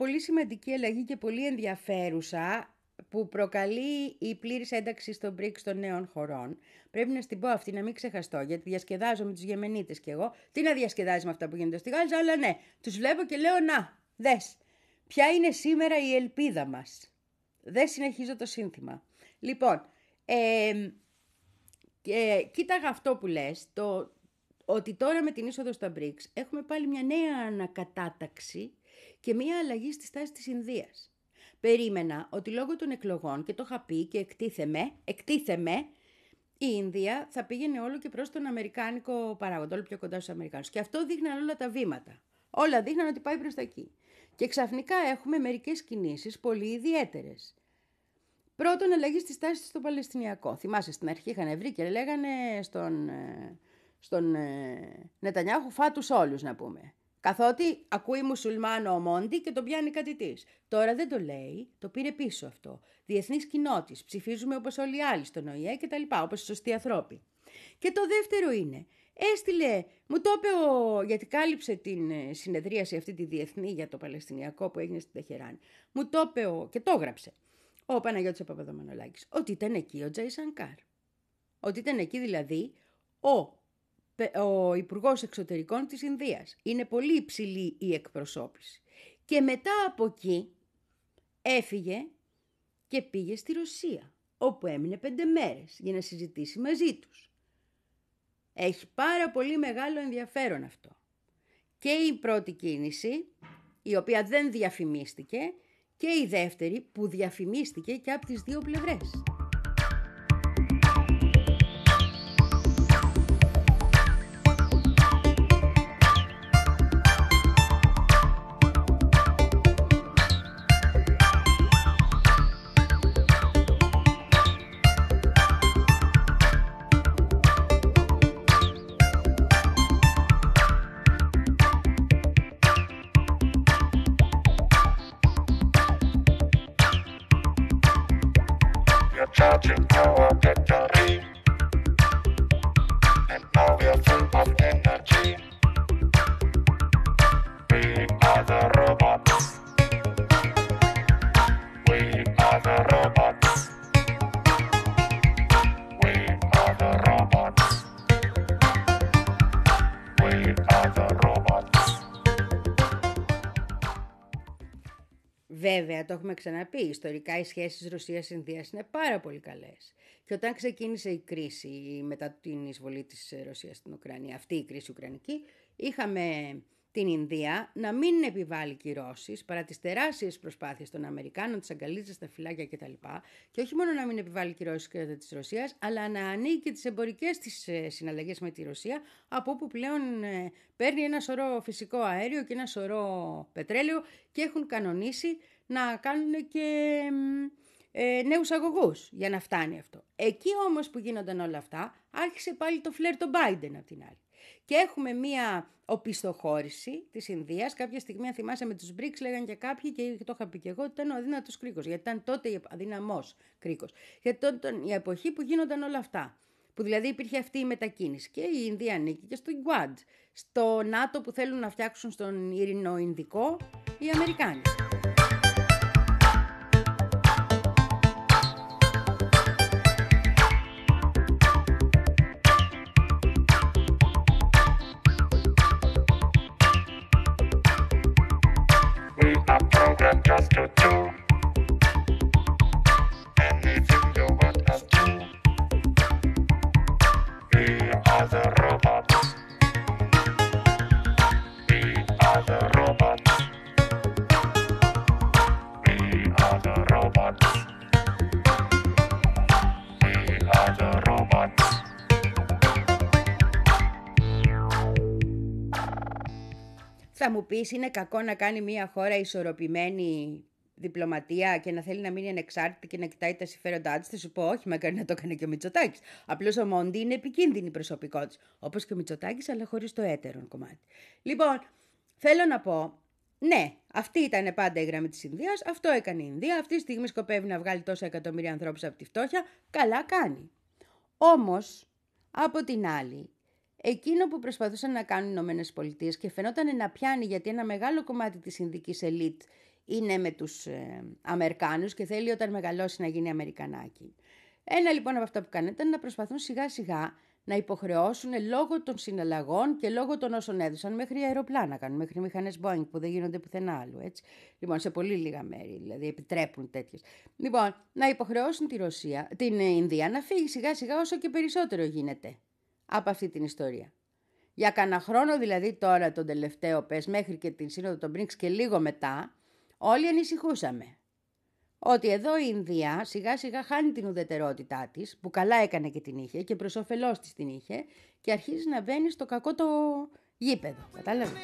Πολύ σημαντική αλλαγή και πολύ ενδιαφέρουσα που προκαλεί η πλήρης ένταξη στο BRICS των νέων χωρών. Πρέπει να στην πω αυτή, να μην ξεχαστώ, γιατί διασκεδάζω με τους Γεμενίτες κι εγώ. Τι να διασκεδάζει με αυτά που γίνονται στη Γάζα, αλλά ναι, τους βλέπω και λέω να, δες, ποια είναι σήμερα η ελπίδα μας. Δεν συνεχίζω το σύνθημα. Λοιπόν, ε, και κοίταγα αυτό που λες, το, ότι τώρα με την είσοδο στα BRICS έχουμε πάλι μια νέα ανακατάταξη και μια αλλαγή στη στάση της Ινδίας. Περίμενα ότι λόγω των εκλογών, και το είχα πει και εκτίθεμαι, εκτίθεμαι, η Ινδία θα πήγαινε όλο και προς τον Αμερικάνικο παράγοντα, όλο πιο κοντά στους Αμερικάνους. Και αυτό δείχναν όλα τα βήματα. Όλα δείχναν ότι πάει προς τα εκεί. Και ξαφνικά έχουμε μερικές κινήσεις πολύ ιδιαίτερες. Πρώτον, αλλαγή στη στάση στο Παλαιστινιακό. Θυμάσαι, στην αρχή είχαν βρει και λέγανε στον, ε, στον ε, Νετανιάχου φάτους όλους να πούμε. Καθότι ακούει μουσουλμάνο ο Μόντι και τον πιάνει κάτι της. Τώρα δεν το λέει, το πήρε πίσω αυτό. Διεθνής κοινότης, ψηφίζουμε όπως όλοι οι άλλοι στον ΟΗΕ και τα λοιπά, όπως οι σωστοί ανθρώποι. Και το δεύτερο είναι, έστειλε, μου το είπε ο, γιατί κάλυψε την ε, συνεδρίαση αυτή τη διεθνή για το Παλαιστινιακό που έγινε στην Τεχεράνη. Μου το είπε ο, και το έγραψε ο Παναγιώτης Παπαδομανολάκης, ότι ήταν εκεί ο Τζαϊ Σανκάρ. Ότι ήταν εκεί δηλαδή ο, πε- ο Υπουργός Εξωτερικών της Ινδίας. Είναι πολύ υψηλή η εκπροσώπηση. Και μετά από εκεί έφυγε και πήγε στη Ρωσία, όπου έμεινε πέντε μέρες για να συζητήσει μαζί τους. Έχει πάρα πολύ μεγάλο ενδιαφέρον αυτό. Και η πρώτη κίνηση, η οποία δεν διαφημίστηκε, και η δεύτερη που διαφημίστηκε και από τις δύο πλευρές. Το έχουμε ξαναπεί, ιστορικά οι σχέσεις Ρωσίας-Ινδίας είναι πάρα πολύ καλές. Και όταν ξεκίνησε η κρίση μετά την εισβολή της Ρωσίας στην Ουκρανία, αυτή η κρίση ουκρανική, είχαμε την Ινδία να μην επιβάλλει κυρώσεις παρά τις τεράστιες προσπάθειες των Αμερικάνων, της αγκαλίτσα στα φυλάκια κτλ. Και όχι μόνο να μην επιβάλλει κυρώσεις κατά της Ρωσίας, αλλά να ανοίγει και τις εμπορικές της ε, συναλλαγές με τη Ρωσία, από όπου πλέον ε, παίρνει ένα σωρό φυσικό αέριο και ένα σωρό πετρέλαιο και έχουν κανονίσει να κάνουν και μ, ε, νέους αγωγούς για να φτάνει αυτό. Εκεί όμως που γίνονταν όλα αυτά, άρχισε πάλι το φλερ το Biden απ' την άλλη. Και έχουμε μία οπισθοχώρηση της Ινδίας. Κάποια στιγμή, αν θυμάσαι, με τους BRICS λέγαν και κάποιοι, και το είχα πει και εγώ, ότι ήταν ο αδύνατος κρίκος. Γιατί ήταν τότε η αδύναμος κρίκος. Γιατί τότε ήταν η εποχή που γίνονταν όλα αυτά. Που δηλαδή υπήρχε αυτή η μετακίνηση. Και η Ινδία ανήκει και στο Quad. Στο ΝΑΤΟ που θέλουν να φτιάξουν στον Ειρηνο-Ινδικό οι Αμερικάνοι. Πεις είναι κακό να κάνει μια χώρα ισορροπημένη διπλωματία και να θέλει να μείνει ανεξάρτητη και να κοιτάει τα συμφέροντά της. Θα σου πω, όχι, μακάρι να το έκανε και ο Μητσοτάκης. Απλώς ο Μόντι είναι επικίνδυνη προσωπικότητα. Όπως και ο Μητσοτάκης, αλλά χωρίς το έτερον κομμάτι. Λοιπόν, θέλω να πω, ναι, αυτή ήταν πάντα η γραμμή της Ινδίας. Αυτό έκανε η Ινδία. Αυτή τη στιγμή σκοπεύει να βγάλει τόσα εκατομμύρια ανθρώπους από τη φτώχεια. Καλά κάνει. Όμως, από την άλλη, Εκείνο που προσπαθούσαν να κάνουν οι Ηνωμένες Πολιτείες και φαινόταν να πιάνει γιατί ένα μεγάλο κομμάτι της Ινδικής ελίτ είναι με τους ε, Αμερικάνους και θέλει όταν μεγαλώσει να γίνει Αμερικανάκι. Ένα λοιπόν από αυτά που κάνανε ήταν να προσπαθούν σιγά σιγά να υποχρεώσουν λόγω των συναλλαγών και λόγω των όσων έδωσαν μέχρι αεροπλάνα κάνουν, μέχρι μηχανές Boeing που δεν γίνονται πουθενά άλλου. Έτσι. Λοιπόν, σε πολύ λίγα μέρη, δηλαδή επιτρέπουν τέτοιες. Λοιπόν, να υποχρεώσουν τη Ρωσία, την Ινδία να φύγει σιγά σιγά όσο και περισσότερο γίνεται από αυτή την ιστορία. Για κανένα χρόνο δηλαδή τώρα τον τελευταίο πες μέχρι και την σύνοδο των Μπρίνξ και λίγο μετά όλοι ανησυχούσαμε ότι εδώ η Ινδία σιγά σιγά χάνει την ουδετερότητά της που καλά έκανε και την είχε και προς όφελός της την είχε και αρχίζει να μπαίνει στο κακό το γήπεδο. Κατάλαβες;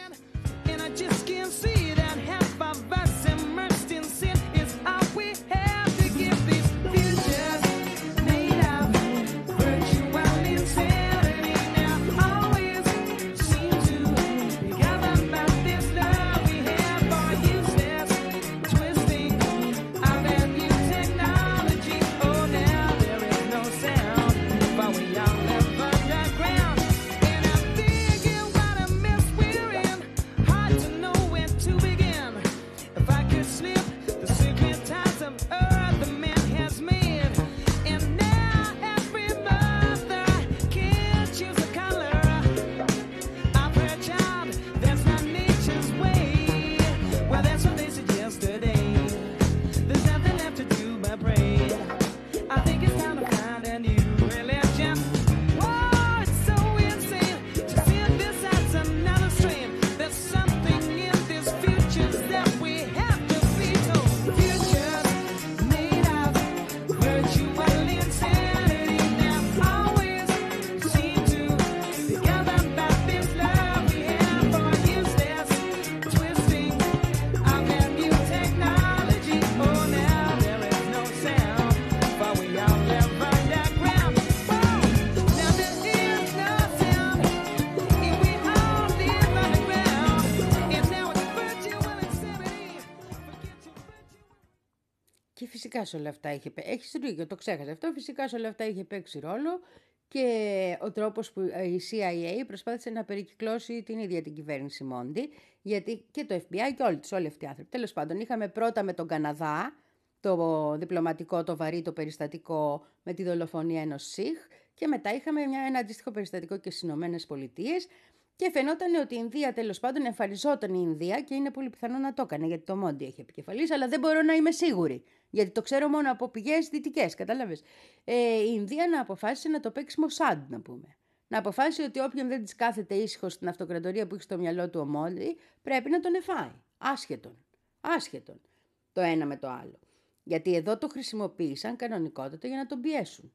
Φυσικά σε όλα αυτά είχε παίξει. Έχεις δίκιο, το ξέχασε αυτό. Φυσικά σε όλα αυτά είχε παίξει ρόλο και ο τρόπος που η CIA προσπάθησε να περικυκλώσει την ίδια την κυβέρνηση Μόντι, γιατί και το FBI και όλοι τους, όλοι αυτοί οι άνθρωποι. Τέλος πάντων, είχαμε πρώτα με τον Καναδά το διπλωματικό, το βαρύ, το περιστατικό με τη δολοφονία ενός Σιχ και μετά είχαμε μια, ένα αντίστοιχο περιστατικό και στις Ηνωμένες Πολιτείες. Και φαινόταν ότι η Ινδία τέλος πάντων εμφανιζόταν η Ινδία και είναι πολύ πιθανό να το έκανε γιατί το Μόντι έχει επικεφαλής, αλλά δεν μπορώ να είμαι σίγουρη. Γιατί το ξέρω μόνο από πηγές δυτικές, κατάλαβες. Ε, η Ινδία να αποφάσισε να το παίξει Μοσάντ, να πούμε. Να αποφάσισε ότι όποιον δεν της κάθεται ήσυχο στην αυτοκρατορία που έχει στο μυαλό του ο Μόντι, πρέπει να τον εφάει. Άσχετον. Άσχετον. Το ένα με το άλλο. Γιατί εδώ το χρησιμοποίησαν κανονικότατα για να τον πιέσουν.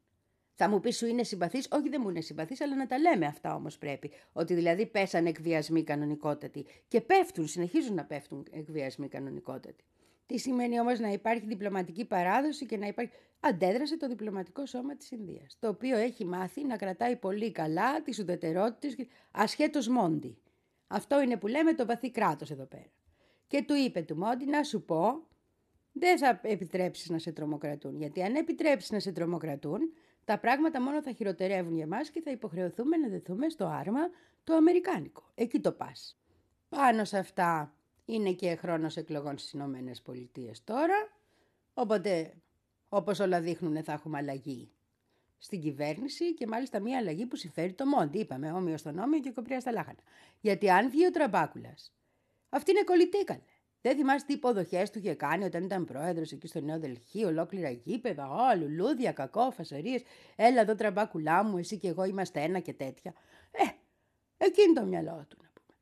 Θα μου πεις σου είναι συμπαθής, όχι δεν μου είναι συμπαθής, αλλά να τα λέμε αυτά όμως πρέπει. Ότι δηλαδή πέσαν εκβιασμοί κανονικότατοι και πέφτουν, συνεχίζουν να πέφτουν εκβιασμοί κανονικότατοι. Τι σημαίνει όμως να υπάρχει διπλωματική παράδοση και να υπάρχει. Αντέδρασε το διπλωματικό σώμα της Ινδίας, το οποίο έχει μάθει να κρατάει πολύ καλά τις ουδετερότητες ασχέτως μόντι. Αυτό είναι που λέμε το βαθύ κράτος εδώ πέρα. Και του είπε του Μόντι να σου πω, δεν θα επιτρέψεις να σε τρομοκρατούν. Γιατί αν επιτρέψεις να σε τρομοκρατούν, τα πράγματα μόνο θα χειροτερεύουν για μας και θα υποχρεωθούμε να δεθούμε στο άρμα το αμερικάνικο. Εκεί το πας. Πάνω σε αυτά είναι και χρόνος εκλογών στις Ηνωμένες Πολιτείες τώρα, οπότε όπως όλα δείχνουν θα έχουμε αλλαγή στην κυβέρνηση και μάλιστα μια αλλαγή που συμφέρει το Μόντι. Είπαμε όμοιος στον όμοιο και κοπριά στα λάχανα. Γιατί αν βγει ο Τραμπάκουλας, αυτή είναι κολλητή καλέ. Δεν θυμάσαι τι υποδοχές του είχε κάνει όταν ήταν πρόεδρος εκεί στο Νέο Δελχή, ολόκληρα γήπεδα, Ω, λουλούδια, κακό, φασαρίες. Έλα εδώ τραμπάκουλά μου, εσύ και εγώ είμαστε ένα και τέτοια. Ε, εκείνη το μυαλό του να πούμε.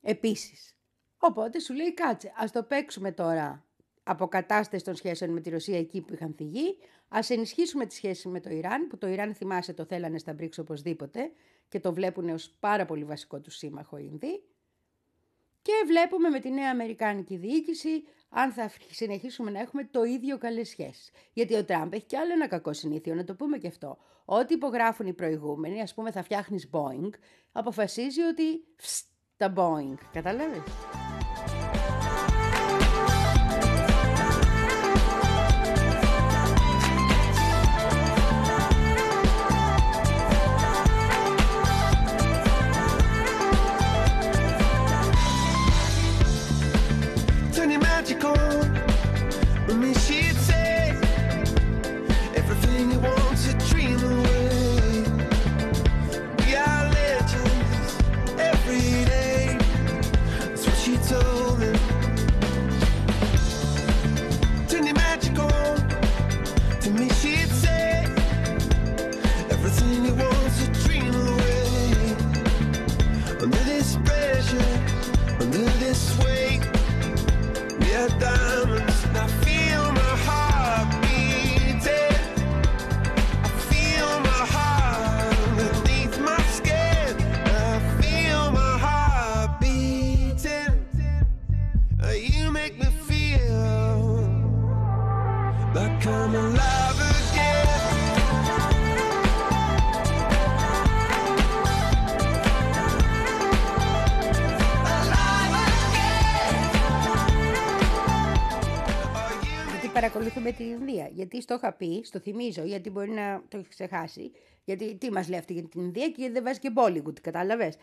Επίσης. Οπότε σου λέει κάτσε, ας το παίξουμε τώρα αποκατάσταση των σχέσεων με τη Ρωσία εκεί που είχαν φυγεί. Α ενισχύσουμε τη σχέση με το Ιράν, που το Ιράν θυμάσαι το θέλανε στα μπρίξ οπωσδήποτε και το βλέπουν ως πάρα πολύ βασικό τους σύμμαχο οι Ινδοί. Και βλέπουμε με τη νέα Αμερικάνικη διοίκηση αν θα συνεχίσουμε να έχουμε το ίδιο καλές σχέσεις. Γιατί ο Τραμπ έχει κι άλλο ένα κακό συνήθειο, να το πούμε και αυτό. Ό,τι υπογράφουν οι προηγούμενοι, ας πούμε θα φτιάχνεις Boeing, αποφασίζει ότι φσ, τα Boeing, καταλάβες; Ινδία. Γιατί στο είχα πει, στο θυμίζω, γιατί μπορεί να το έχεις ξεχάσει. Γιατί τι μας λέει αυτή για την Ινδία και γιατί δεν βάζει και Bollywood, κατάλαβες.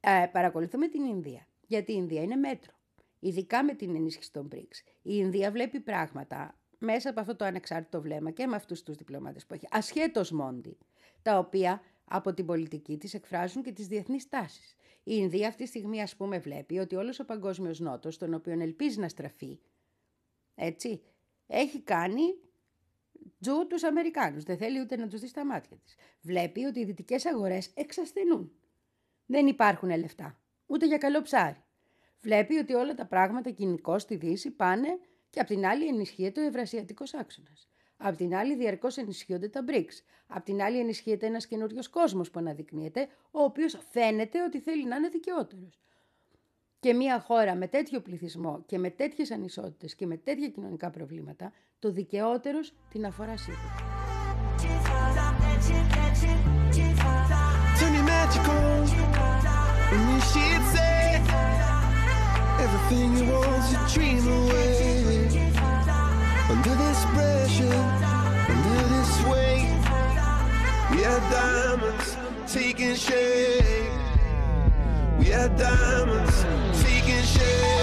Ε, παρακολουθούμε την Ινδία. Γιατί η Ινδία είναι μέτρο. Ειδικά με την ενίσχυση των BRICS. Η Ινδία βλέπει πράγματα μέσα από αυτό το ανεξάρτητο βλέμμα και με αυτούς τους διπλωμάτες που έχει. Ασχέτως μόντι. Τα οποία από την πολιτική της εκφράζουν και τις διεθνείς τάσεις. Η Ινδία αυτή τη στιγμή ας πούμε βλέπει ότι όλος ο παγκόσμιος νότος, τον οποίο ελπίζει να στραφεί, έτσι, έχει κάνει τζου τους Αμερικάνους. Δεν θέλει ούτε να τους δει στα μάτια της. Βλέπει ότι οι δυτικές αγορές εξασθενούν. Δεν υπάρχουν λεφτά, ούτε για καλό ψάρι. Βλέπει ότι όλα τα πράγματα κοινικώ στη Δύση πάνε και απ' την άλλη ενισχύεται ο Ευρασιατικός άξονας. Απ' την άλλη διαρκώς ενισχύονται τα BRICS. Απ' την άλλη ενισχύεται ένας καινούριος κόσμος που αναδεικνύεται, ο οποίος φαίνεται ότι θέλει να είναι δικαιότερος. Και μια χώρα με τέτοιο πληθυσμό και με τέτοιες ανισότητες και με τέτοια κοινωνικά προβλήματα, το δικαιότερος την αφορά σίγουρα. Turn me magical. And then she'd say, Everything you want to dream away. Under this pressure, under this weight, we are diamonds shit.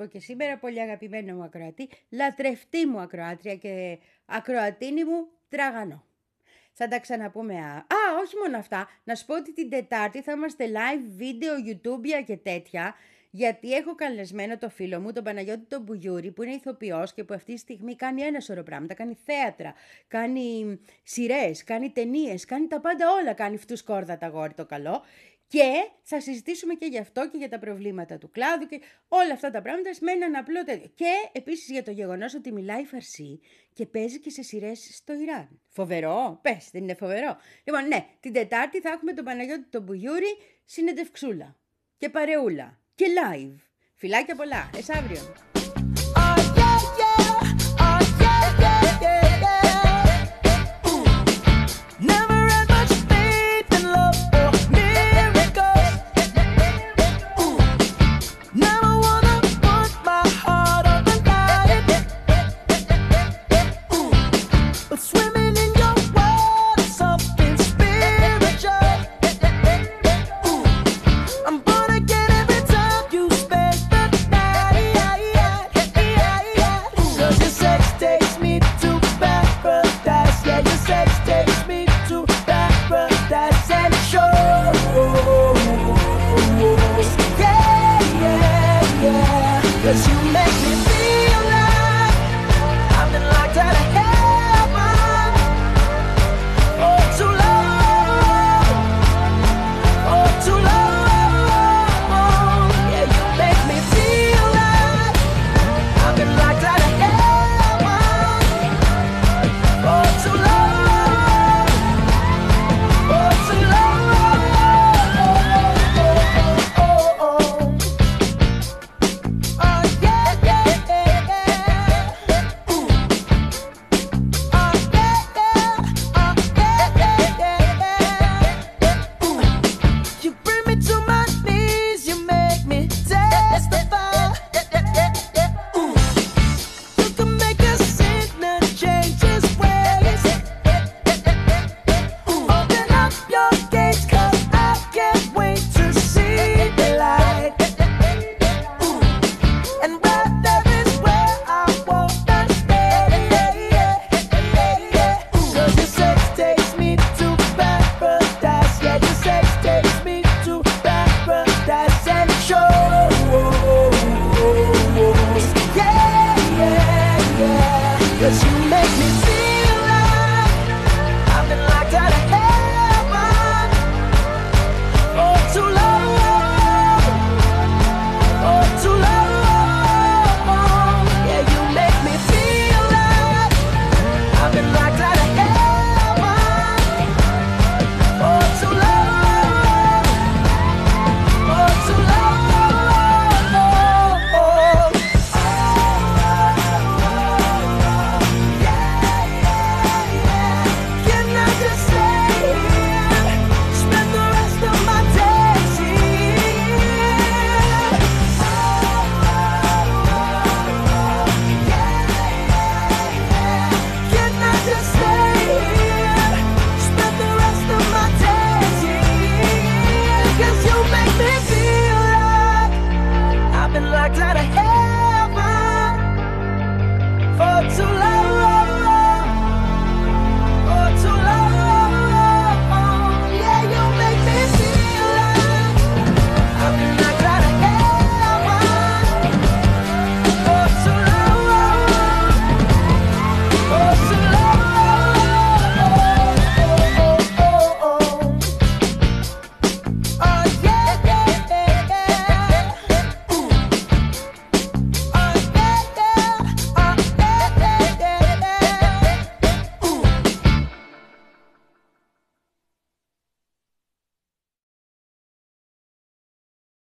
Πω και σήμερα, πολύ αγαπημένο μου ακροατή, λατρευτή μου ακροάτρια και ακροατίνη μου τραγανό. Θα τα ξαναπούμε. Α, α, όχι μόνο αυτά. Να σου πω ότι την Τετάρτη θα είμαστε live βίντεο, YouTube και τέτοια. Γιατί έχω καλεσμένο το φίλο μου, τον Παναγιώτη τον Μπουγιούρη, που είναι ηθοποιός και που αυτή τη στιγμή κάνει ένα σωρό πράγματα. Κάνει θέατρα, κάνει σειρές, κάνει ταινίες, κάνει τα πάντα όλα. Κάνει αυτού κόρδα τα γόρι το καλό. Και θα συζητήσουμε και γι' αυτό και για τα προβλήματα του κλάδου και όλα αυτά τα πράγματα με έναν απλό τέτοιο. Και επίσης για το γεγονός ότι μιλάει φαρσί και παίζει και σε σειρές στο Ιράν. Φοβερό, πες, δεν είναι φοβερό. Λοιπόν, ναι, την Τετάρτη θα έχουμε τον Παναγιώτη τον Μπουγιούρη συνεντευξούλα και παρεούλα και live. Φιλάκια πολλά, εσάβριον.